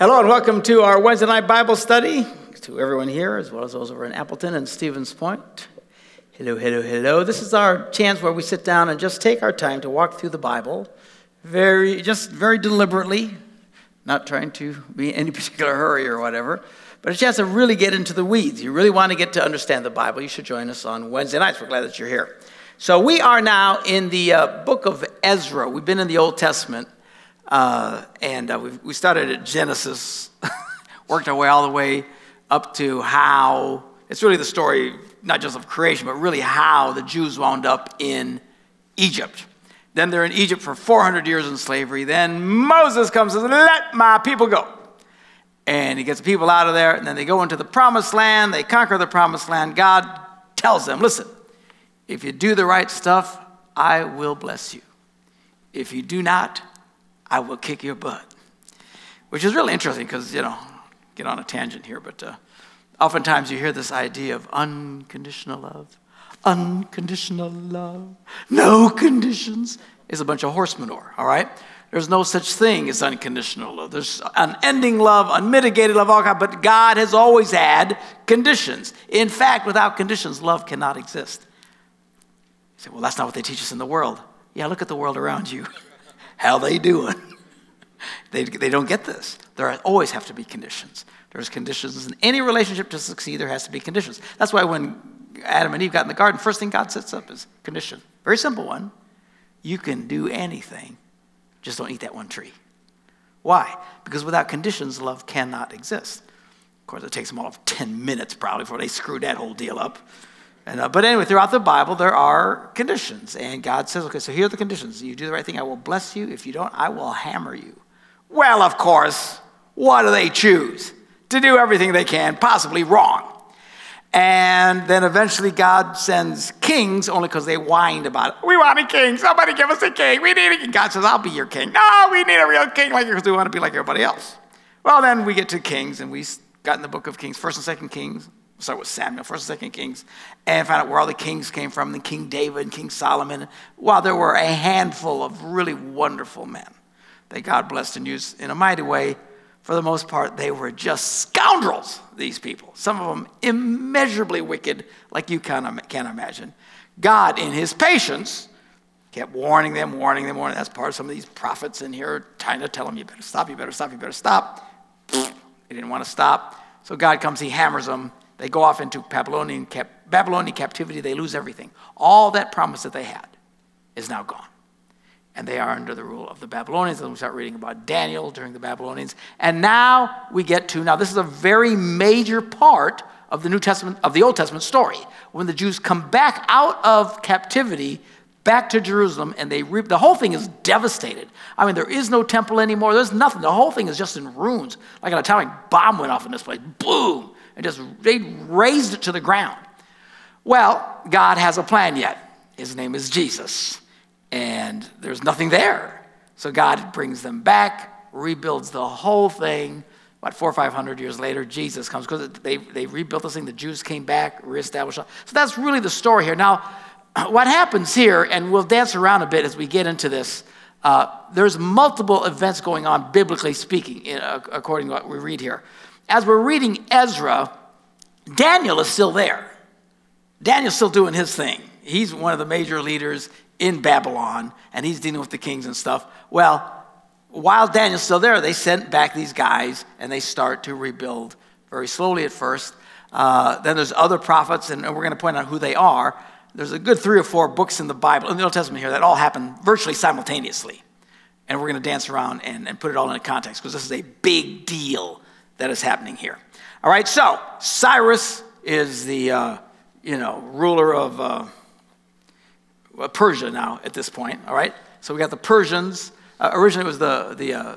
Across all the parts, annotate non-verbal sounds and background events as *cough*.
Hello and welcome to our Wednesday night Bible study. To everyone here, as well as those over in Appleton and Stevens Point. Hello, hello, hello. This is our chance where we sit down and just take our time to walk through the Bible, very, just very deliberately, not trying to be in any particular hurry or whatever, but a chance to really get into the weeds. You really want to get to understand the Bible, you should join us on Wednesday nights. We're glad that you're here. So we are now in the uh, book of Ezra. We've been in the Old Testament. Uh, and uh, we started at Genesis, *laughs* worked our way all the way up to how it's really the story, not just of creation, but really how the Jews wound up in Egypt. Then they're in Egypt for 400 years in slavery. Then Moses comes and says, Let my people go. And he gets the people out of there. And then they go into the promised land. They conquer the promised land. God tells them, Listen, if you do the right stuff, I will bless you. If you do not, I will kick your butt. Which is really interesting because, you know, get on a tangent here, but uh, oftentimes you hear this idea of unconditional love. Unconditional love, no conditions is a bunch of horse manure, all right? There's no such thing as unconditional love. There's unending love, unmitigated love, all kind, but God has always had conditions. In fact, without conditions, love cannot exist. You say, well, that's not what they teach us in the world. Yeah, look at the world around you. *laughs* How they doing? *laughs* they, they don't get this. There always have to be conditions. There's conditions in any relationship to succeed. There has to be conditions. That's why when Adam and Eve got in the garden, first thing God sets up is condition. Very simple one. You can do anything, just don't eat that one tree. Why? Because without conditions, love cannot exist. Of course, it takes them all of 10 minutes probably before they screw that whole deal up. And, uh, but anyway, throughout the Bible, there are conditions. And God says, okay, so here are the conditions. You do the right thing, I will bless you. If you don't, I will hammer you. Well, of course, what do they choose? To do everything they can, possibly wrong. And then eventually God sends kings only because they whined about it. We want a king. Somebody give us a king. We need a king. God says, I'll be your king. No, we need a real king like you because we want to be like everybody else. Well, then we get to kings and we got in the book of Kings, first and second Kings start with Samuel, First and Second Kings, and find out where all the kings came from, and King David and King Solomon. While there were a handful of really wonderful men that God blessed and used in a mighty way, for the most part, they were just scoundrels, these people. Some of them immeasurably wicked, like you can't imagine. God, in his patience, kept warning them, warning them, warning. them. That's part of some of these prophets in here trying to tell them, you better stop, you better stop, you better stop. They didn't want to stop. So God comes, he hammers them, they go off into Babylonian, cap- Babylonian captivity. They lose everything. All that promise that they had is now gone. And they are under the rule of the Babylonians. And we start reading about Daniel during the Babylonians. And now we get to, now this is a very major part of the New Testament, of the Old Testament story. When the Jews come back out of captivity, back to Jerusalem, and they the whole thing is devastated. I mean, there is no temple anymore. There's nothing. The whole thing is just in ruins. Like an atomic bomb went off in this place. Boom just they razed it to the ground. Well, God has a plan yet. His name is Jesus, and there's nothing there. So God brings them back, rebuilds the whole thing. About four or five hundred years later, Jesus comes because they, they rebuilt this thing. The Jews came back, reestablished. So that's really the story here. Now, *clears throat* what happens here, and we'll dance around a bit as we get into this. Uh, there's multiple events going on, biblically speaking, in, uh, according to what we read here as we're reading Ezra, Daniel is still there. Daniel's still doing his thing. He's one of the major leaders in Babylon, and he's dealing with the kings and stuff. Well, while Daniel's still there, they sent back these guys, and they start to rebuild very slowly at first. Uh, then there's other prophets, and we're going to point out who they are. There's a good three or four books in the Bible, in the Old Testament here, that all happen virtually simultaneously. And we're going to dance around and, and put it all in a context because this is a big deal that is happening here. All right, so Cyrus is the uh, you know ruler of uh, Persia now at this point. All right, so we got the Persians. Uh, originally, it was the the uh,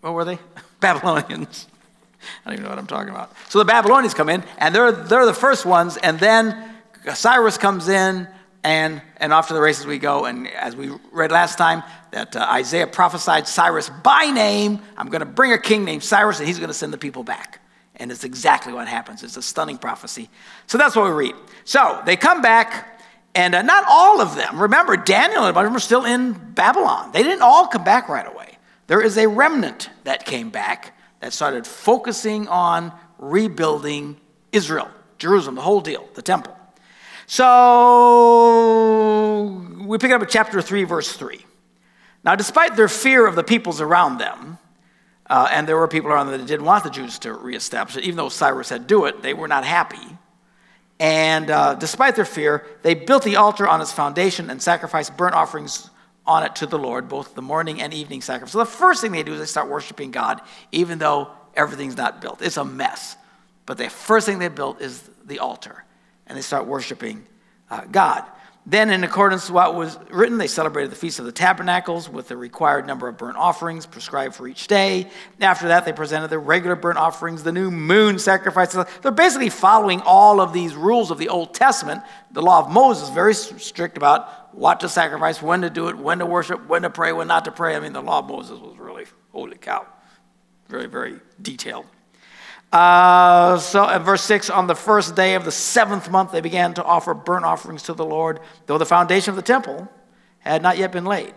what were they? *laughs* Babylonians. *laughs* I don't even know what I'm talking about. So the Babylonians come in, and they're they're the first ones, and then Cyrus comes in, and and off to the races we go. And as we read last time, that uh, Isaiah prophesied Cyrus by name. I'm going to bring a king named Cyrus, and he's going to send the people back. And it's exactly what happens. It's a stunning prophecy. So that's what we read. So they come back, and uh, not all of them. Remember, Daniel and a bunch of them are still in Babylon. They didn't all come back right away. there is a remnant that came back that started focusing on rebuilding Israel, Jerusalem, the whole deal, the temple. So we pick up at chapter 3, verse 3. Now, despite their fear of the peoples around them, uh, and there were people around them that didn't want the Jews to reestablish it, even though Cyrus had do it, they were not happy. And uh, despite their fear, they built the altar on its foundation and sacrificed burnt offerings on it to the Lord, both the morning and evening sacrifice. So the first thing they do is they start worshiping God, even though everything's not built. It's a mess. But the first thing they built is the altar, and they start worshiping uh, God. Then, in accordance with what was written, they celebrated the Feast of the Tabernacles with the required number of burnt offerings prescribed for each day. After that, they presented their regular burnt offerings, the new moon sacrifices. They're basically following all of these rules of the Old Testament. The law of Moses is very strict about what to sacrifice, when to do it, when to worship, when to pray, when not to pray. I mean, the law of Moses was really, holy cow, very, very detailed. Uh, so, at verse 6, on the first day of the seventh month, they began to offer burnt offerings to the Lord, though the foundation of the temple had not yet been laid.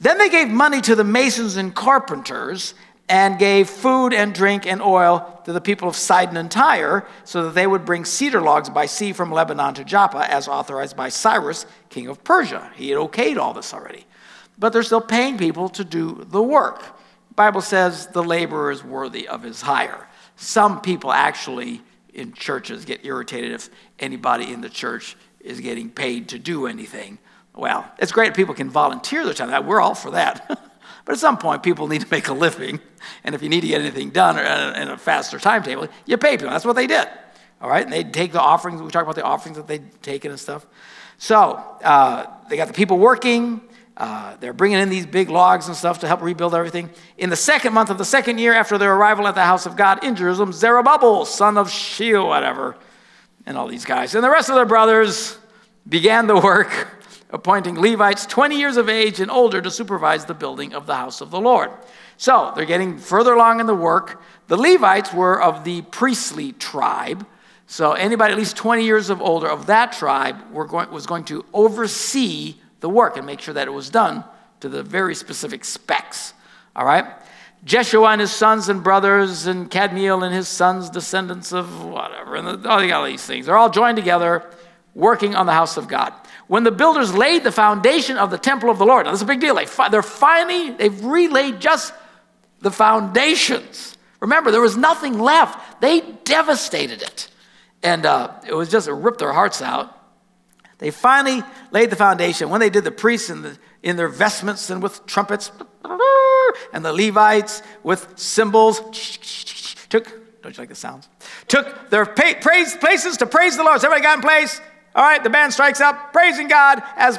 Then they gave money to the masons and carpenters and gave food and drink and oil to the people of Sidon and Tyre so that they would bring cedar logs by sea from Lebanon to Joppa as authorized by Cyrus, king of Persia. He had okayed all this already. But they're still paying people to do the work. The Bible says the laborer is worthy of his hire. Some people actually in churches get irritated if anybody in the church is getting paid to do anything. Well, it's great if people can volunteer their time. We're all for that. *laughs* but at some point, people need to make a living. And if you need to get anything done in a faster timetable, you pay people. That's what they did. All right? And they take the offerings. We talk about the offerings that they'd taken and stuff. So uh, they got the people working. Uh, they're bringing in these big logs and stuff to help rebuild everything. In the second month of the second year after their arrival at the house of God in Jerusalem, Zerubbabel, son of Sheal, whatever, and all these guys, and the rest of their brothers began the work, *laughs* appointing Levites 20 years of age and older to supervise the building of the house of the Lord. So they're getting further along in the work. The Levites were of the priestly tribe. So anybody at least 20 years of older of that tribe going, was going to oversee the work and make sure that it was done to the very specific specs. All right? Jeshua and his sons and brothers, and Kadmiel and his sons, descendants of whatever, and the, all, all these things. They're all joined together working on the house of God. When the builders laid the foundation of the temple of the Lord, now this is a big deal. They, they're finally, they've relayed just the foundations. Remember, there was nothing left. They devastated it. And uh, it was just, it ripped their hearts out. They finally laid the foundation. When they did the priests in, the, in their vestments and with trumpets, and the Levites with cymbals, took, don't you like the sounds? Took their praise places to praise the Lord. So everybody got in place. All right, the band strikes up, praising God as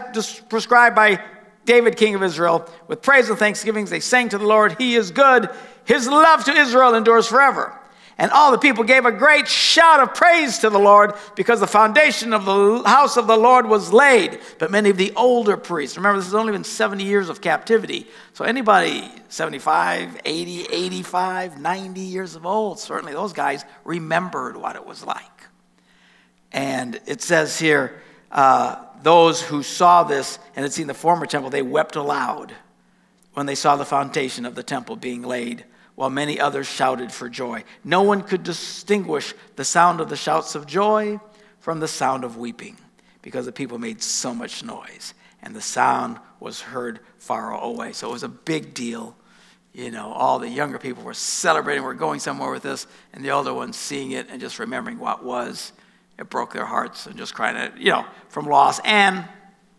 prescribed by David, king of Israel. With praise and thanksgivings, they sang to the Lord, He is good. His love to Israel endures forever. And all the people gave a great shout of praise to the Lord because the foundation of the house of the Lord was laid. But many of the older priests, remember, this has only been 70 years of captivity. So anybody 75, 80, 85, 90 years of old, certainly those guys remembered what it was like. And it says here, uh, those who saw this and had seen the former temple, they wept aloud when they saw the foundation of the temple being laid while many others shouted for joy. No one could distinguish the sound of the shouts of joy from the sound of weeping because the people made so much noise and the sound was heard far away. So it was a big deal. You know, all the younger people were celebrating, we're going somewhere with this, and the older ones seeing it and just remembering what was. It broke their hearts and just crying, at, you know, from loss and,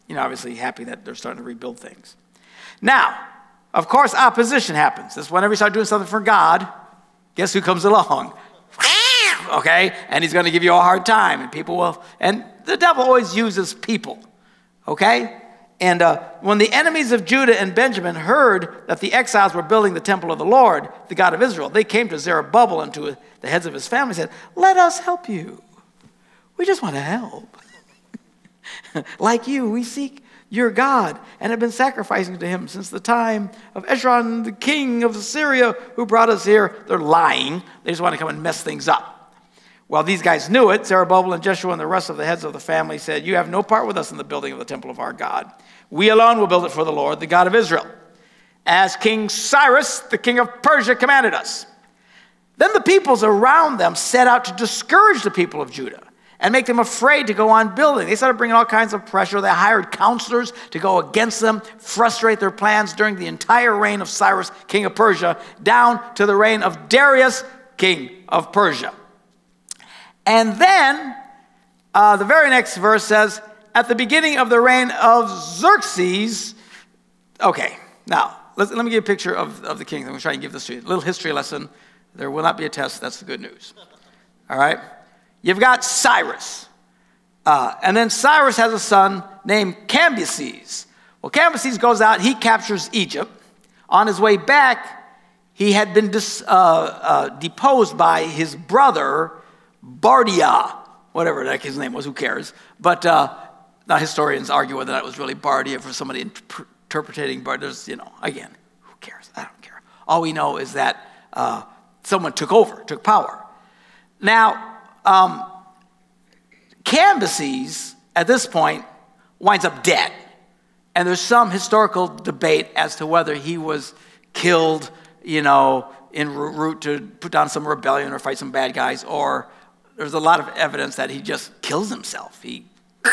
you know, obviously happy that they're starting to rebuild things. Now, of course, opposition happens. This whenever you start doing something for God, guess who comes along? *laughs* okay? And he's going to give you a hard time, and people will. And the devil always uses people, okay? And uh, when the enemies of Judah and Benjamin heard that the exiles were building the temple of the Lord, the God of Israel, they came to Zerubbabel and to the heads of his family and said, Let us help you. We just want to help. *laughs* like you, we seek your God, and have been sacrificing to him since the time of Esarhaddon, the king of Assyria, who brought us here. They're lying. They just want to come and mess things up. While these guys knew it, Zerubbabel and Jeshua and the rest of the heads of the family said, You have no part with us in the building of the temple of our God. We alone will build it for the Lord, the God of Israel. as King Cyrus, the king of Persia, commanded us. Then the peoples around them set out to discourage the people of Judah and make them afraid to go on building. They started bringing all kinds of pressure. They hired counselors to go against them, frustrate their plans during the entire reign of Cyrus, king of Persia, down to the reign of Darius, king of Persia. And then uh, the very next verse says, at the beginning of the reign of Xerxes, okay, now let me give you a picture of, of the king. I'm going to try and give this to you. A little history lesson. There will not be a test. That's the good news. All right? You've got Cyrus. Uh, and then Cyrus has a son named Cambyses. Well, Cambyses goes out, he captures Egypt. On his way back, he had been dis, uh, uh, deposed by his brother, Bardia, whatever heck his name was, who cares? But uh, now historians argue whether that was really Bardia for somebody interpreting, but there's, you know, again, who cares? I don't care. All we know is that uh, someone took over, took power. Now, um, Cambyses, at this point, winds up dead. And there's some historical debate as to whether he was killed, you know, en route to put down some rebellion or fight some bad guys, or there's a lot of evidence that he just kills himself. He, I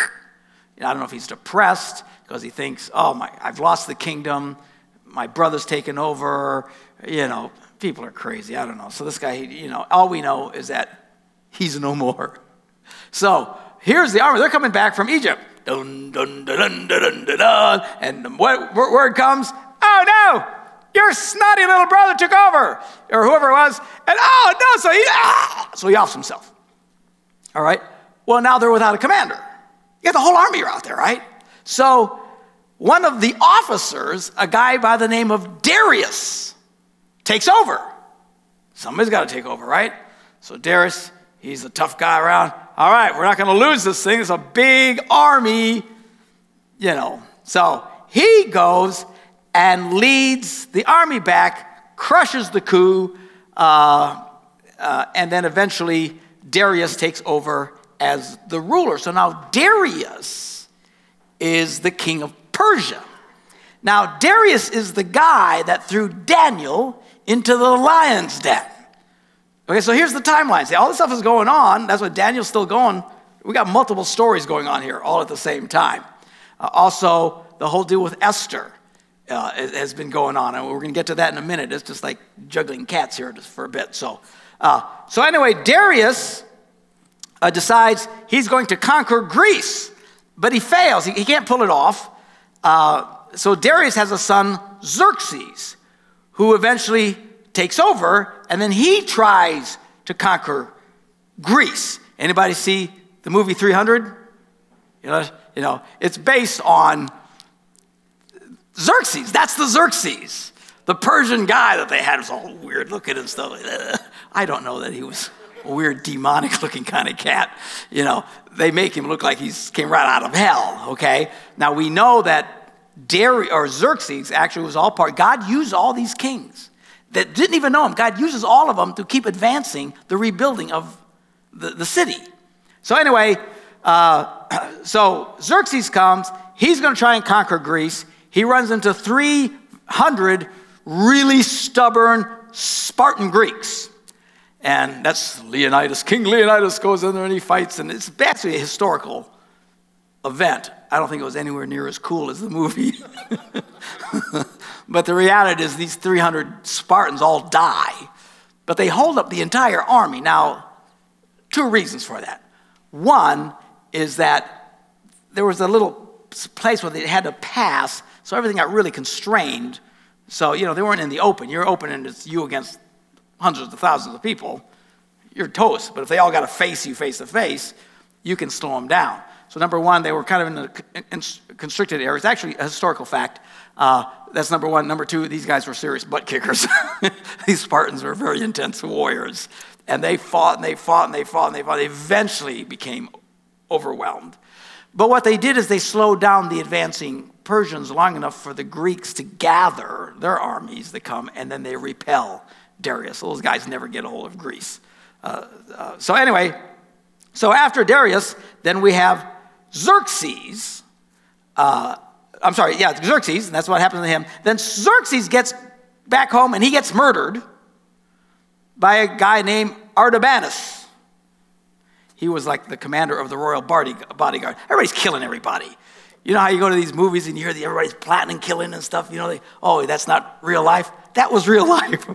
don't know if he's depressed because he thinks, oh my, I've lost the kingdom, my brother's taken over, you know, people are crazy. I don't know. So this guy, you know, all we know is that he's no more. So here's the army. They're coming back from Egypt. Dun, dun, dun, dun, dun, dun, dun, and the word comes? Oh no, your snotty little brother took over, or whoever it was, and oh no, so he, ah, so he offs himself. All right. Well, now they're without a commander. You got the whole army out there, right? So one of the officers, a guy by the name of Darius, takes over. Somebody's got to take over, right? So Darius He's a tough guy around. All right, we're not going to lose this thing. It's a big army, you know. So he goes and leads the army back, crushes the coup, uh, uh, and then eventually Darius takes over as the ruler. So now Darius is the king of Persia. Now, Darius is the guy that threw Daniel into the lion's den. Okay, so here's the timeline. See, all this stuff is going on. That's why Daniel's still going. We got multiple stories going on here all at the same time. Uh, also, the whole deal with Esther uh, has been going on, and we're going to get to that in a minute. It's just like juggling cats here just for a bit. So, uh, so anyway, Darius uh, decides he's going to conquer Greece, but he fails. He, he can't pull it off. Uh, so Darius has a son, Xerxes, who eventually takes over, and then he tries to conquer Greece. Anybody see the movie 300? You know, you know, it's based on Xerxes. That's the Xerxes, the Persian guy that they had was all weird looking and stuff. *laughs* I don't know that he was a weird, demonic *laughs* looking kind of cat. You know, they make him look like he came right out of hell. Okay, now we know that Darius or Xerxes actually was all part. God used all these kings that didn't even know him. God uses all of them to keep advancing the rebuilding of the, the city. So, anyway, uh, *clears throat* so Xerxes comes. He's going to try and conquer Greece. He runs into 300 really stubborn Spartan Greeks. And that's Leonidas. King Leonidas goes in there and he fights, and it's basically a historical event. I don't think it was anywhere near as cool as the movie. *laughs* But the reality is, these 300 Spartans all die, but they hold up the entire army. Now, two reasons for that. One is that there was a little place where they had to pass, so everything got really constrained. So, you know, they weren't in the open. You're open and it's you against hundreds of thousands of people. You're toast. But if they all got to face you face to face, you can slow them down. So, number one, they were kind of in the constricted areas. Actually, a historical fact. Uh, that's number one. Number two, these guys were serious butt kickers. *laughs* these Spartans were very intense warriors. And they fought and they fought and they fought and they fought. They eventually became overwhelmed. But what they did is they slowed down the advancing Persians long enough for the Greeks to gather their armies to come and then they repel Darius. Those guys never get a hold of Greece. Uh, uh, so, anyway, so after Darius, then we have Xerxes. Uh, I'm sorry, yeah, Xerxes, and that's what happens to him. Then Xerxes gets back home and he gets murdered by a guy named Artabanus. He was like the commander of the royal bodyguard. Everybody's killing everybody. You know how you go to these movies and you hear the, everybody's plotting and killing and stuff? You know, they, oh, that's not real life. That was real *laughs* life.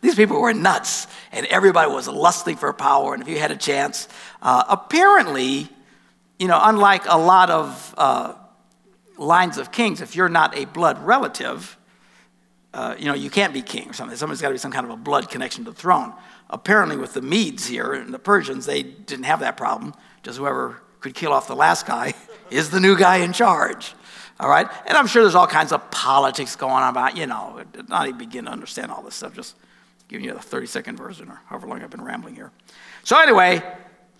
these people were nuts, and everybody was lusting for power. And if you had a chance, uh, apparently, you know, unlike a lot of uh, lines of kings, if you're not a blood relative, uh, you know, you can't be king or something. Somebody's got to be some kind of a blood connection to the throne. Apparently, with the Medes here and the Persians, they didn't have that problem. Just whoever could kill off the last guy *laughs* is the new guy in charge. All right? And I'm sure there's all kinds of politics going on about, you know, not even begin to understand all this stuff, just giving you the 30 second version or however long I've been rambling here. So, anyway,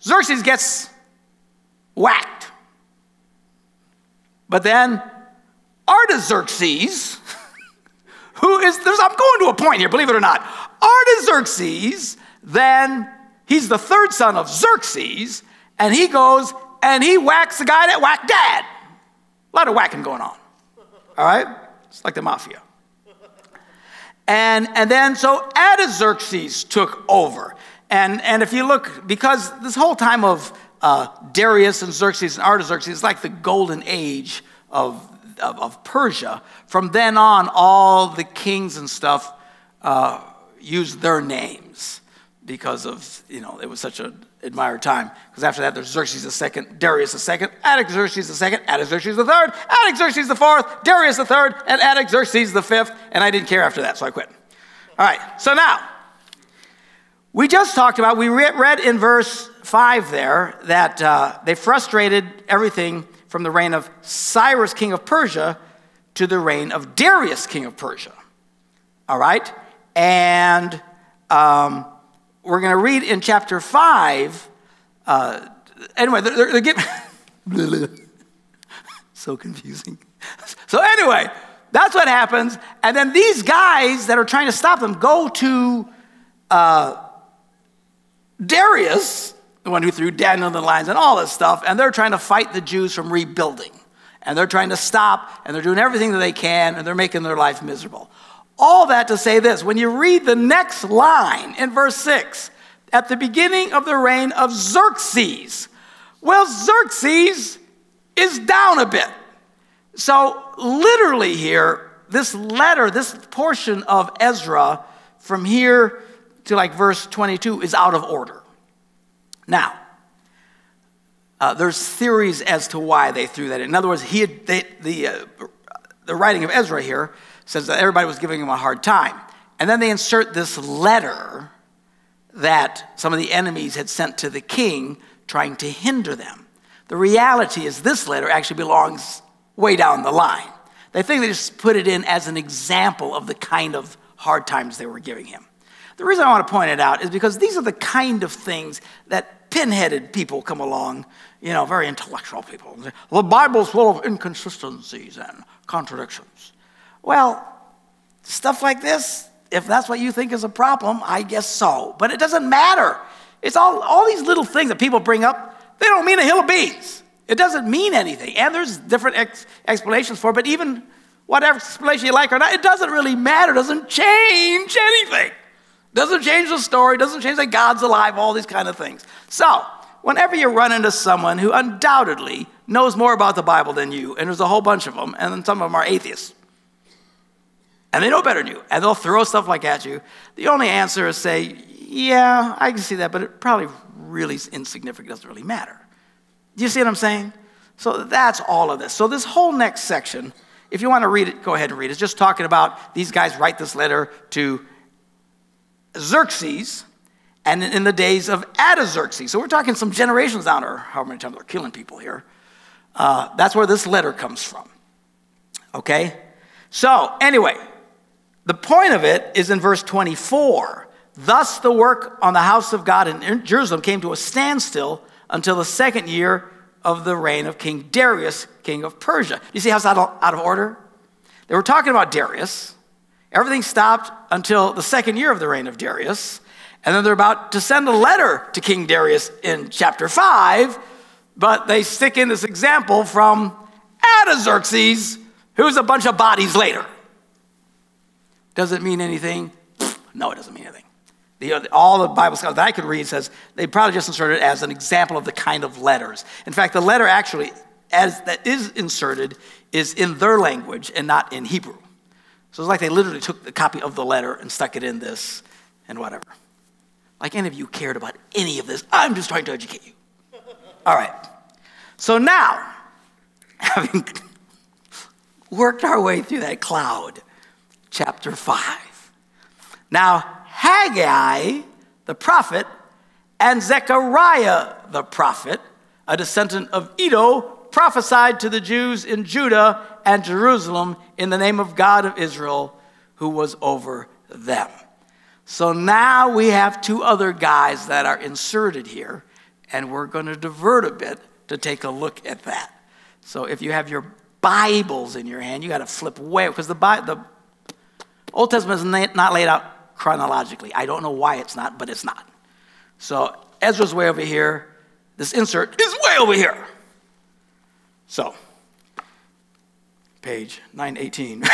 Xerxes gets whacked. But then Artaxerxes, *laughs* who is, there's, I'm going to a point here, believe it or not. Artaxerxes, then he's the third son of Xerxes, and he goes and he whacks the guy that whacked dad. A lot of whacking going on. All right? It's like the mafia. And, and then so Artaxerxes took over. And, and if you look, because this whole time of uh, Darius and Xerxes and Artaxerxes is like the golden age of, of, of, Persia. From then on, all the kings and stuff uh, used their names because of, you know, it was such an admired time. Because after that, there's Xerxes II, Darius II, Artaxerxes II, Artaxerxes III, Artaxerxes IV, Darius III, and Artaxerxes V, and I didn't care after that, so I quit. All right, so now, we just talked about, we read in verse 5 there that uh, they frustrated everything from the reign of Cyrus, king of Persia, to the reign of Darius, king of Persia. All right? And um, we're going to read in chapter 5. Uh, anyway, they're, they're getting. *laughs* so confusing. So, anyway, that's what happens. And then these guys that are trying to stop them go to uh, Darius, the one who threw Daniel in the lines and all this stuff, and they're trying to fight the Jews from rebuilding. And they're trying to stop, and they're doing everything that they can, and they're making their life miserable. All that to say this when you read the next line in verse 6, at the beginning of the reign of Xerxes, well, Xerxes is down a bit. So, literally, here, this letter, this portion of Ezra from here to like verse 22 is out of order. Now, uh, there's theories as to why they threw that in. In other words, he had, they, the, uh, the writing of Ezra here says that everybody was giving him a hard time. And then they insert this letter that some of the enemies had sent to the king trying to hinder them. The reality is, this letter actually belongs way down the line. They think they just put it in as an example of the kind of hard times they were giving him. The reason I want to point it out is because these are the kind of things that pinheaded people come along, you know, very intellectual people. The Bible's full of inconsistencies and contradictions. Well, stuff like this, if that's what you think is a problem, I guess so. But it doesn't matter. It's all, all these little things that people bring up, they don't mean a hill of beans. It doesn't mean anything. And there's different ex- explanations for it, but even whatever explanation you like or not, it doesn't really matter. It doesn't change anything. Doesn't change the story, doesn't change that God's alive, all these kind of things. So, whenever you run into someone who undoubtedly knows more about the Bible than you, and there's a whole bunch of them, and then some of them are atheists, and they know better than you, and they'll throw stuff like at you. The only answer is say, yeah, I can see that, but it probably really is insignificant, doesn't really matter. Do you see what I'm saying? So that's all of this. So this whole next section, if you want to read it, go ahead and read it. It's just talking about these guys write this letter to Xerxes and in the days of Artaxerxes. So we're talking some generations down, or however many times they're killing people here. Uh, that's where this letter comes from. Okay? So, anyway, the point of it is in verse 24. Thus, the work on the house of God in Jerusalem came to a standstill until the second year of the reign of King Darius, king of Persia. You see how it's out of, out of order? They were talking about Darius. Everything stopped until the second year of the reign of Darius. And then they're about to send a letter to King Darius in chapter 5, but they stick in this example from Artaxerxes Who's a bunch of bodies later? Does it mean anything? No, it doesn't mean anything. The, all the Bible scholars that I could read says they probably just inserted it as an example of the kind of letters. In fact, the letter actually, as that is inserted, is in their language and not in Hebrew. So it's like they literally took the copy of the letter and stuck it in this and whatever. Like any of you cared about any of this, I'm just trying to educate you. All right. So now, *laughs* having worked our way through that cloud, chapter 5. Now, Haggai, the prophet, and Zechariah, the prophet, a descendant of Iddo, prophesied to the Jews in Judah and Jerusalem in the name of God of Israel, who was over them. So now we have two other guys that are inserted here, and we're going to divert a bit to take a look at that. So if you have your Bibles in your hand, you got to flip way because the, the Old Testament is not laid out chronologically. I don't know why it's not, but it's not. So Ezra's way over here. This insert is way over here. So, page 918. *laughs*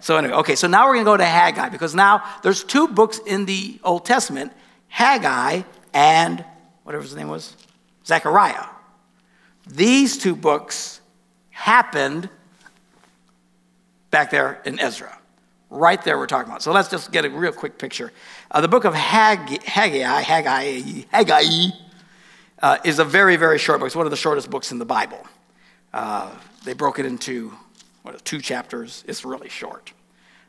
so, anyway, okay, so now we're going to go to Haggai because now there's two books in the Old Testament Haggai and whatever his name was, Zechariah. These two books happened back there in Ezra. Right there, we're talking about. So let's just get a real quick picture. Uh, the book of Haggai, Haggai, Haggai, Haggai uh, is a very, very short book. It's one of the shortest books in the Bible. Uh, they broke it into what, two chapters. It's really short.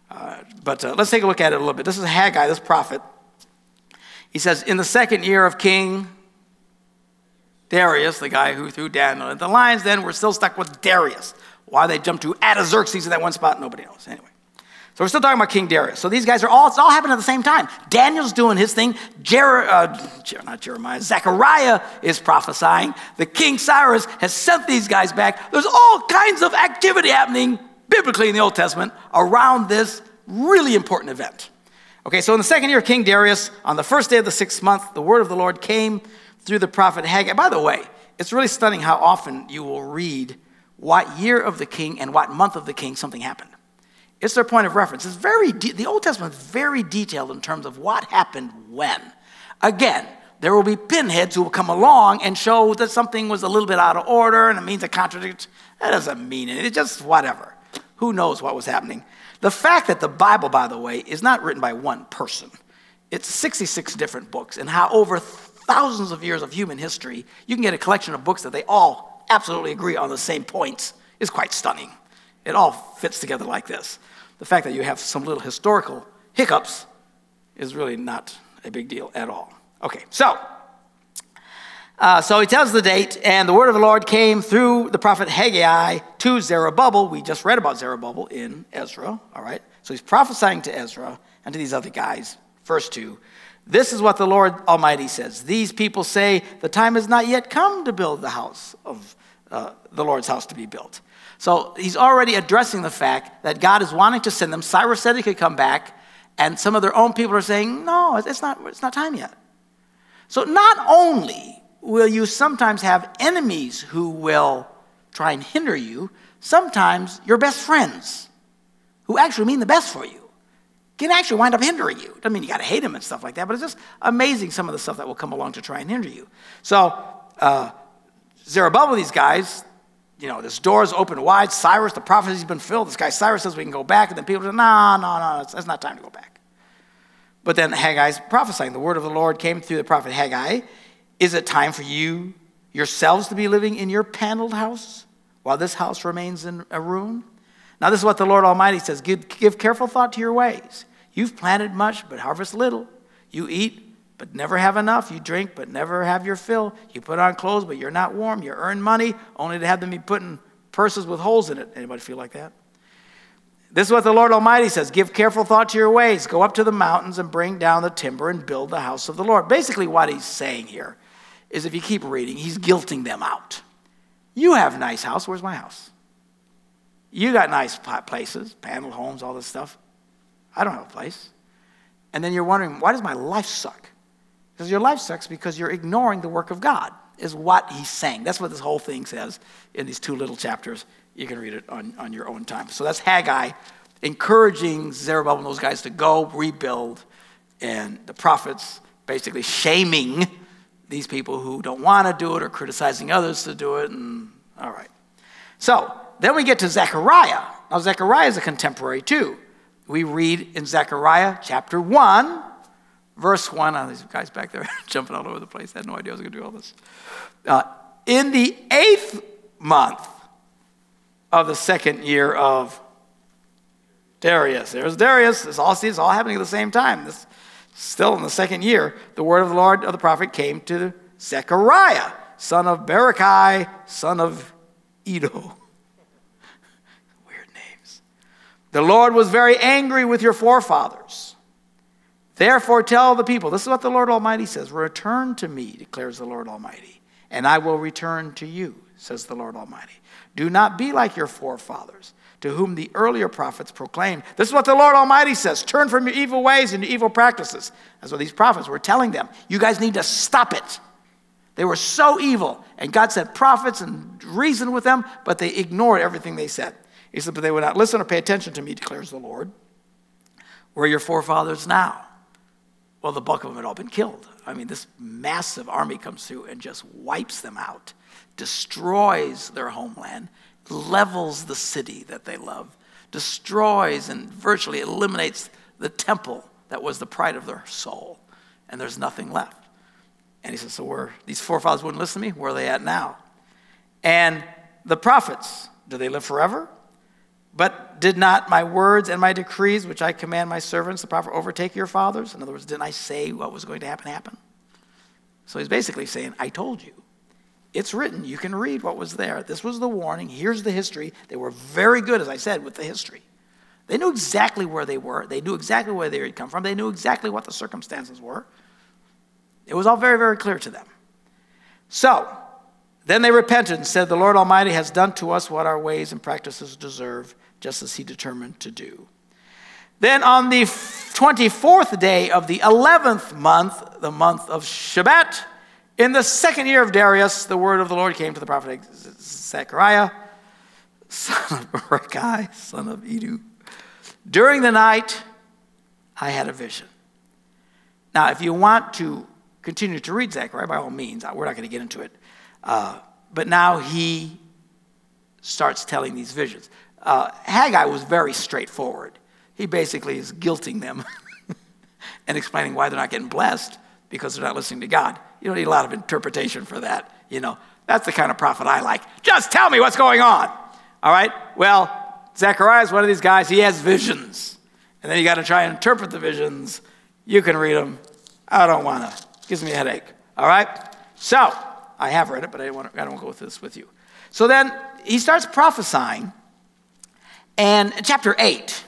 Uh, but uh, let's take a look at it a little bit. This is Haggai, this prophet. He says, In the second year of King Darius, the guy who threw Daniel into the lions, then we're still stuck with Darius. Why they jumped to Artaxerxes in that one spot, nobody knows. Anyway. So we're still talking about King Darius. So these guys are all, it's all happening at the same time. Daniel's doing his thing. Jer, uh, not Jeremiah, Zechariah is prophesying. The King Cyrus has sent these guys back. There's all kinds of activity happening biblically in the Old Testament around this really important event. Okay, so in the second year of King Darius, on the first day of the sixth month, the word of the Lord came through the prophet Haggai. By the way, it's really stunning how often you will read what year of the king and what month of the king something happened. It's their point of reference. It's very de- the Old Testament is very detailed in terms of what happened when. Again, there will be pinheads who will come along and show that something was a little bit out of order and it means a contradict. That doesn't mean it. It's just whatever. Who knows what was happening? The fact that the Bible, by the way, is not written by one person. It's 66 different books, and how over thousands of years of human history, you can get a collection of books that they all absolutely agree on the same points is quite stunning. It all fits together like this the fact that you have some little historical hiccups is really not a big deal at all. Okay, so. Uh, so he tells the date, and the word of the Lord came through the prophet Haggai to Zerubbabel. We just read about Zerubbabel in Ezra, all right? So he's prophesying to Ezra and to these other guys. Verse 2 This is what the Lord Almighty says These people say, The time has not yet come to build the house of uh, the Lord's house to be built. So he's already addressing the fact that God is wanting to send them. Cyrus said he could come back, and some of their own people are saying, no, it's not, it's not time yet. So not only will you sometimes have enemies who will try and hinder you, sometimes your best friends who actually mean the best for you can actually wind up hindering you. Doesn't mean you got to hate them and stuff like that, but it's just amazing some of the stuff that will come along to try and hinder you. So, uh, Zerubbabel, these guys, you know, this door is open wide. Cyrus, the prophecy's been filled. This guy Cyrus says we can go back. And then people say, no, no, no, it's, it's not time to go back. But then Haggai's prophesying. The word of the Lord came through the prophet Haggai. Is it time for you yourselves to be living in your paneled house while this house remains in a ruin? Now, this is what the Lord Almighty says give, give careful thought to your ways. You've planted much, but harvest little. You eat, but never have enough. You drink, but never have your fill. You put on clothes, but you're not warm. You earn money, only to have them be put in purses with holes in it. Anybody feel like that? This is what the Lord Almighty says Give careful thought to your ways. Go up to the mountains and bring down the timber and build the house of the Lord. Basically, what he's saying here is if you keep reading, he's guilting them out. You have a nice house. Where's my house? You got nice places, panel homes, all this stuff. I don't have a place. And then you're wondering, why does my life suck? Because your life sucks because you're ignoring the work of God. is what he's saying. That's what this whole thing says in these two little chapters. You can read it on, on your own time. So that's Haggai encouraging Zerubbabel and those guys to go rebuild, and the prophets basically shaming these people who don't want to do it or criticizing others to do it. And all right. So then we get to Zechariah. Now, Zechariah is a contemporary too. We read in Zechariah chapter 1, verse 1. Oh, these guys back there *laughs* jumping all over the place. I had no idea I was going to do all this. Uh, in the eighth month of the second year of Darius. There's Darius. It's all, it's all happening at the same time. This, still in the second year, the word of the Lord of the prophet came to Zechariah, son of Berechiah, son of Iddo. *laughs* Weird names. The Lord was very angry with your forefathers. Therefore, tell the people this is what the Lord Almighty says Return to me, declares the Lord Almighty, and I will return to you, says the Lord Almighty. Do not be like your forefathers to whom the earlier prophets proclaimed. This is what the Lord Almighty says turn from your evil ways and your evil practices. That's what these prophets were telling them. You guys need to stop it. They were so evil. And God sent prophets and reasoned with them, but they ignored everything they said. He said, But they would not listen or pay attention to me, declares the Lord. Where are your forefathers now? Well, the bulk of them had all been killed. I mean, this massive army comes through and just wipes them out, destroys their homeland, levels the city that they love, destroys and virtually eliminates the temple that was the pride of their soul, and there's nothing left. And he says, So where these forefathers wouldn't listen to me, where are they at now? And the prophets, do they live forever? But did not my words and my decrees, which I command my servants, the prophet, overtake your fathers? In other words, didn't I say what was going to happen happen? So he's basically saying, I told you. It's written. You can read what was there. This was the warning. Here's the history. They were very good, as I said, with the history. They knew exactly where they were. They knew exactly where they had come from. They knew exactly what the circumstances were. It was all very, very clear to them. So, then they repented and said, The Lord Almighty has done to us what our ways and practices deserve, just as He determined to do. Then on the 24th day of the 11th month, the month of Shebat, in the second year of Darius, the word of the Lord came to the prophet Zechariah, son of Berechiah, son of Iddo. During the night, I had a vision. Now, if you want to continue to read Zechariah, by all means, we're not going to get into it. Uh, but now he starts telling these visions. Uh, Haggai was very straightforward. He basically is guilting them *laughs* and explaining why they're not getting blessed because they're not listening to God. You don't need a lot of interpretation for that. You know, that's the kind of prophet I like. Just tell me what's going on. All right? Well, Zechariah is one of these guys. He has visions. And then you got to try and interpret the visions. You can read them. I don't want to. Gives me a headache. All right? So, I have read it, but I want I don't go through this with you. So then he starts prophesying. And chapter 8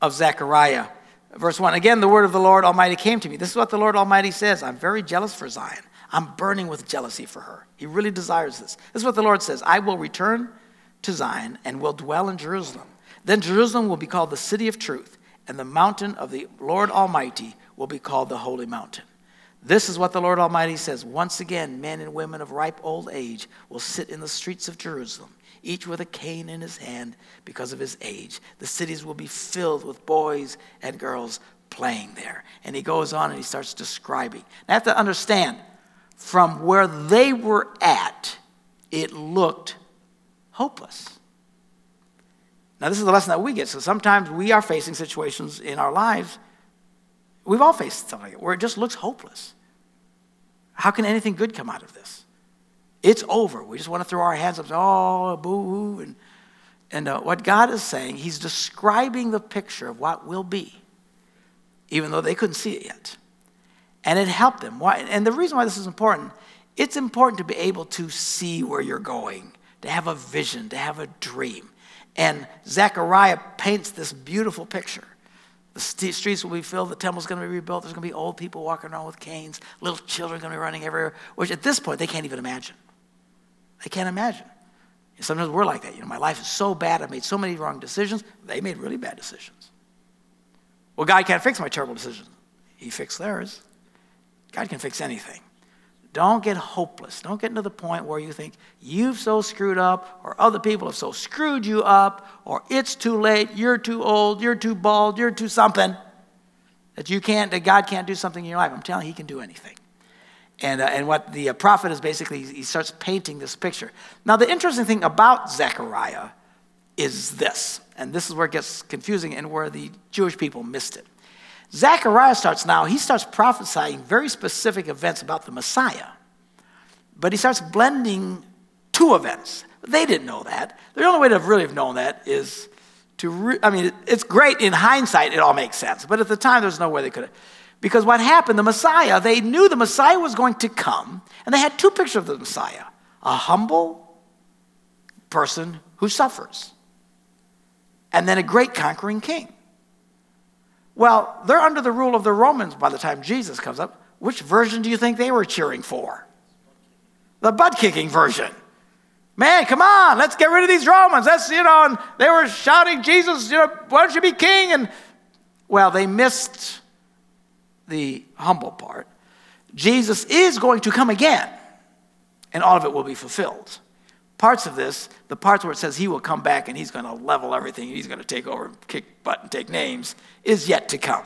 of Zechariah Verse 1 Again, the word of the Lord Almighty came to me. This is what the Lord Almighty says I'm very jealous for Zion. I'm burning with jealousy for her. He really desires this. This is what the Lord says I will return to Zion and will dwell in Jerusalem. Then Jerusalem will be called the city of truth, and the mountain of the Lord Almighty will be called the holy mountain. This is what the Lord Almighty says. Once again, men and women of ripe old age will sit in the streets of Jerusalem each with a cane in his hand because of his age. The cities will be filled with boys and girls playing there. And he goes on and he starts describing. Now, have to understand, from where they were at, it looked hopeless. Now, this is the lesson that we get. So sometimes we are facing situations in our lives, we've all faced something like it, where it just looks hopeless. How can anything good come out of this? It's over. We just want to throw our hands up, say, oh, boo hoo. And, and uh, what God is saying, He's describing the picture of what will be, even though they couldn't see it yet. And it helped them. Why? And the reason why this is important, it's important to be able to see where you're going, to have a vision, to have a dream. And Zechariah paints this beautiful picture. The streets will be filled, the temple's going to be rebuilt, there's going to be old people walking around with canes, little children are going to be running everywhere, which at this point they can't even imagine. They can't imagine. Sometimes we're like that. You know, my life is so bad. I've made so many wrong decisions. They made really bad decisions. Well, God can't fix my terrible decisions. He fixed theirs. God can fix anything. Don't get hopeless. Don't get to the point where you think you've so screwed up, or other people have so screwed you up, or it's too late, you're too old, you're too bald, you're too something, that you can't, that God can't do something in your life. I'm telling you, He can do anything. And, uh, and what the uh, prophet is basically, he starts painting this picture. Now, the interesting thing about Zechariah is this, and this is where it gets confusing and where the Jewish people missed it. Zechariah starts now, he starts prophesying very specific events about the Messiah. But he starts blending two events. They didn't know that. The only way to really have known that is to, re- I mean, it's great in hindsight, it all makes sense. But at the time, there's no way they could have. Because what happened, the Messiah, they knew the Messiah was going to come, and they had two pictures of the Messiah a humble person who suffers, and then a great conquering king. Well, they're under the rule of the Romans by the time Jesus comes up. Which version do you think they were cheering for? The butt kicking version. Man, come on, let's get rid of these Romans. Let's, you know, and they were shouting, Jesus, you know, why don't you be king? And well, they missed the humble part. Jesus is going to come again, and all of it will be fulfilled parts of this, the parts where it says he will come back and he's going to level everything, he's going to take over kick butt and take names, is yet to come.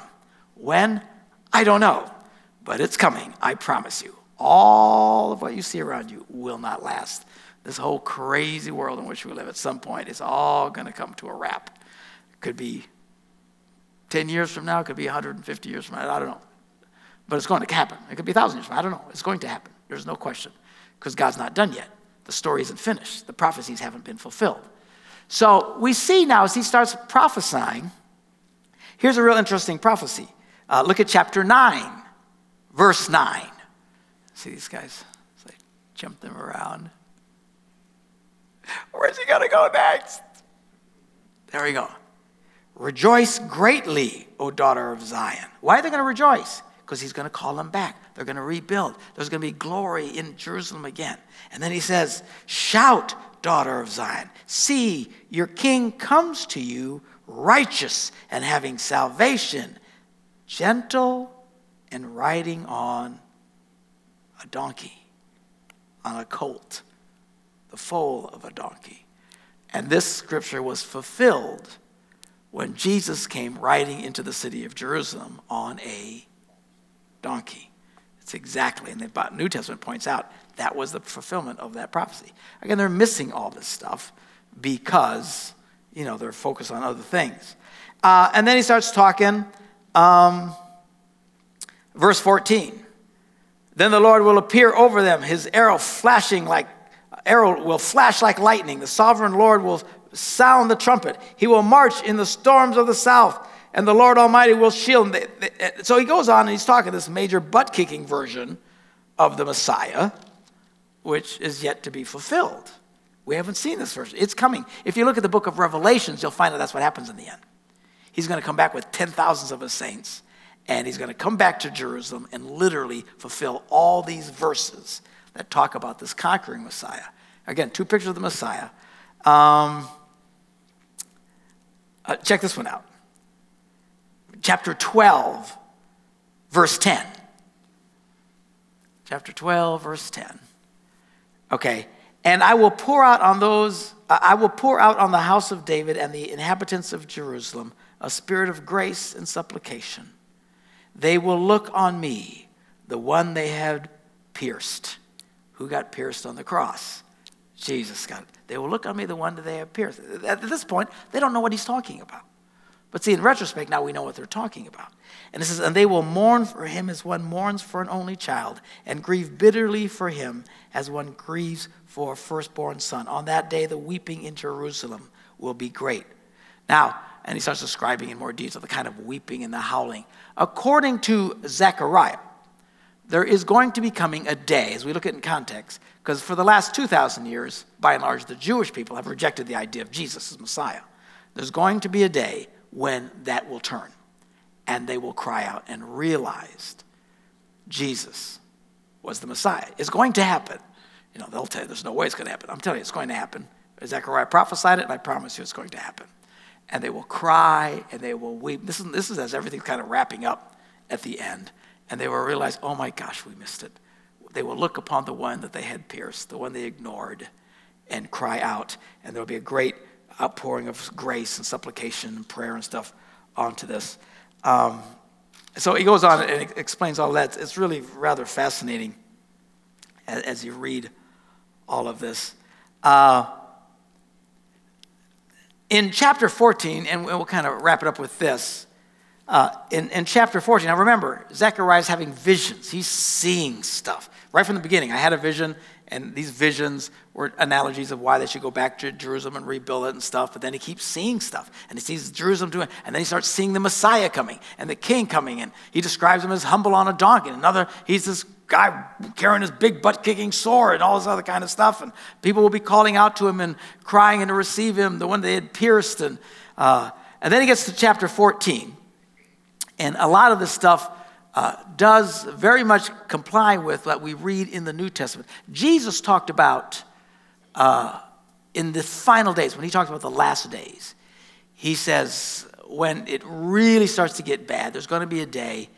When? I don't know. But it's coming, I promise you. All of what you see around you will not last. This whole crazy world in which we live at some point is all going to come to a wrap. It could be 10 years from now, it could be 150 years from now, I don't know. But it's going to happen. It could be 1,000 years from now, I don't know. It's going to happen. There's no question because God's not done yet the story isn't finished. The prophecies haven't been fulfilled. So we see now as he starts prophesying, here's a real interesting prophecy. Uh, look at chapter 9, verse 9. See these guys? So I jump them around. Where's he going to go next? There we go. Rejoice greatly, O daughter of Zion. Why are they going to rejoice? Because he's going to call them back. They're going to rebuild. There's going to be glory in Jerusalem again. And then he says, Shout, daughter of Zion. See, your king comes to you righteous and having salvation, gentle and riding on a donkey, on a colt, the foal of a donkey. And this scripture was fulfilled when Jesus came riding into the city of Jerusalem on a donkey. It's exactly, and the New Testament points out that was the fulfillment of that prophecy. Again, they're missing all this stuff because, you know, they're focused on other things. Uh, and then he starts talking, um, verse 14. Then the Lord will appear over them, his arrow flashing like, arrow will flash like lightning. The sovereign Lord will sound the trumpet. He will march in the storms of the south and the Lord Almighty will shield them. So he goes on and he's talking this major butt kicking version of the Messiah, which is yet to be fulfilled. We haven't seen this version. It's coming. If you look at the book of Revelations, you'll find that that's what happens in the end. He's going to come back with ten thousands of his saints, and he's going to come back to Jerusalem and literally fulfill all these verses that talk about this conquering Messiah. Again, two pictures of the Messiah. Um, uh, check this one out chapter 12, verse 10. Chapter 12, verse 10. Okay. And I will pour out on those, I will pour out on the house of David and the inhabitants of Jerusalem a spirit of grace and supplication. They will look on me, the one they had pierced. Who got pierced on the cross? Jesus got it. They will look on me, the one that they have pierced. At this point, they don't know what he's talking about. But see, in retrospect, now we know what they're talking about. And it says, And they will mourn for him as one mourns for an only child, and grieve bitterly for him as one grieves for a firstborn son. On that day, the weeping in Jerusalem will be great. Now, and he starts describing in more detail the kind of weeping and the howling. According to Zechariah, there is going to be coming a day, as we look at it in context, because for the last 2,000 years, by and large, the Jewish people have rejected the idea of Jesus as Messiah. There's going to be a day when that will turn and they will cry out and realize Jesus was the Messiah. It's going to happen. You know, they'll tell you there's no way it's going to happen. I'm telling you, it's going to happen. Zechariah prophesied it, and I promise you it's going to happen. And they will cry and they will weep. This is, this is as everything's kind of wrapping up at the end. And they will realize, oh my gosh, we missed it. they will look upon the one that they had pierced, the one they ignored, and cry out. And there will be a great outpouring of grace and supplication and prayer and stuff onto this. Um, so he goes on and explains all that. It's really rather fascinating as, as you read all of this. Uh, in chapter 14, and we'll kind of wrap it up with this. Uh, in, in chapter 14, now remember, Zechariah is having visions. He's seeing stuff. Right from the beginning, I had a vision, and these visions were analogies of why they should go back to Jerusalem and rebuild it and stuff. But then he keeps seeing stuff, and he sees Jerusalem doing, and then he starts seeing the Messiah coming and the King coming, and he describes him as humble on a donkey. And another, he's this guy carrying his big butt kicking sword and all this other kind of stuff. And people will be calling out to him and crying and to receive him, the one they had pierced. And, uh, and then he gets to chapter 14. And a lot of this stuff uh, does very much comply with what we read in the New Testament. Jesus talked about uh, in the final days, when he talks about the last days, he says, when it really starts to get bad, there's going to be a day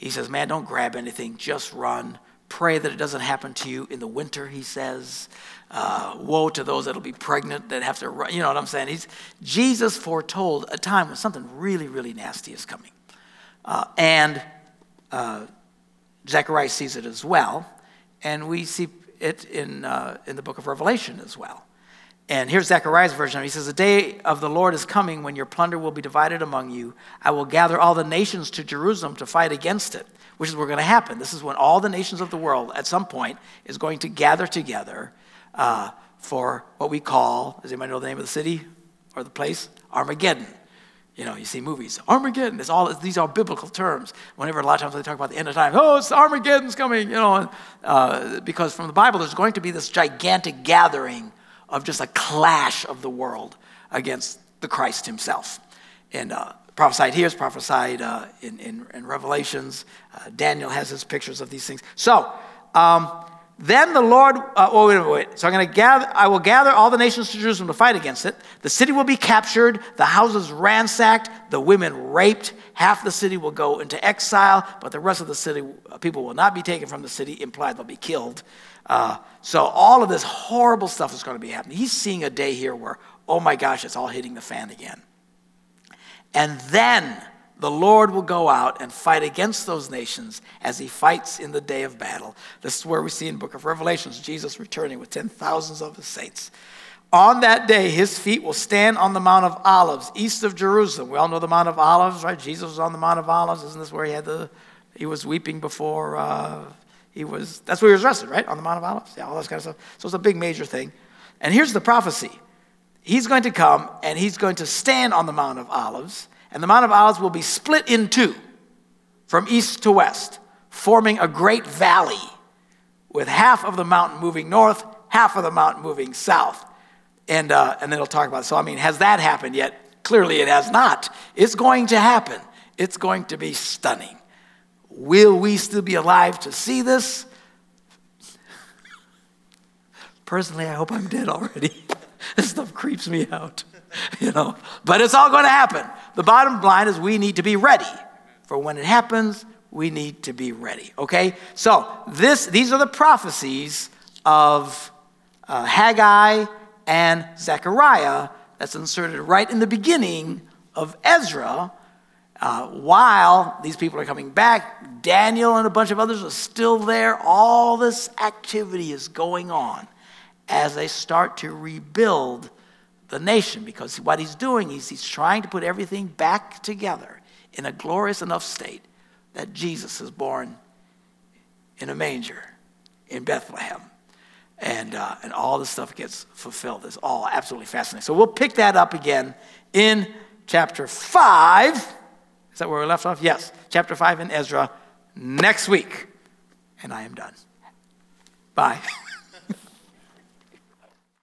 he says, Man, don't grab anything, just run. Pray that it doesn't happen to you in the winter, he says. Uh, woe to those that'll be pregnant that have to run. You know what I'm saying? He's, Jesus foretold a time when something really, really nasty is coming. Uh, and uh, Zechariah sees it as well. And we see it in, uh, in the book of Revelation as well. And here's Zechariah's version. He says, The day of the Lord is coming when your plunder will be divided among you. I will gather all the nations to Jerusalem to fight against it, which is what's going to happen. This is when all the nations of the world, at some point, is going to gather together uh, for what we call, does anybody know the name of the city or the place? Armageddon. You know, you see movies, Armageddon. It's all, these are biblical terms. Whenever a lot of times they talk about the end of time, oh, it's Armageddon's coming, you know, uh, because from the Bible, there's going to be this gigantic gathering of just a clash of the world against the Christ himself. And uh, prophesied here is prophesied uh, in, in, in, Revelations. Uh, Daniel has his pictures of these things. So, um, then the Lord, uh, oh, wait, wait, wait. So I'm going to gather, I will gather all the nations to Jerusalem to fight against it. The city will be captured, the houses ransacked, the women raped. Half the city will go into exile, but the rest of the city, uh, people will not be taken from the city, implied they'll be killed. Uh, so all of this horrible stuff is going to be happening. He's seeing a day here where, oh my gosh, it's all hitting the fan again. And then the Lord will go out and fight against those nations as he fights in the day of battle. This is where we see in book of Revelations Jesus returning with ten thousands of his saints. On that day, his feet will stand on the Mount of Olives, east of Jerusalem. We all know the Mount of Olives, right? Jesus was on the Mount of Olives. Isn't this where he had the, he was weeping before, uh, he was, that's where he was arrested, right? On the Mount of Olives. Yeah, all that kind of stuff. So it's a big major thing. And here's the prophecy. He's going to come and he's going to stand on the Mount of Olives and the Mount of Olives will be split in two from east to west, forming a great valley with half of the mountain moving north, half of the mountain moving south. And, uh, and then he'll talk about it. So, I mean, has that happened yet? Clearly, it has not. It's going to happen. It's going to be stunning. Will we still be alive to see this? *laughs* Personally, I hope I'm dead already. *laughs* this stuff creeps me out. *laughs* you know, but it's all going to happen. The bottom line is we need to be ready for when it happens. We need to be ready. Okay, so this these are the prophecies of uh, Haggai and Zechariah that's inserted right in the beginning of Ezra. Uh, while these people are coming back, Daniel and a bunch of others are still there. All this activity is going on as they start to rebuild the nation because what he's doing is he's trying to put everything back together in a glorious enough state that Jesus is born in a manger in Bethlehem. And, uh, and all this stuff gets fulfilled. It's all absolutely fascinating. So we'll pick that up again in chapter 5. Is that where we left off? Yes, chapter 5 in Ezra next week. And I am done. Bye. *laughs*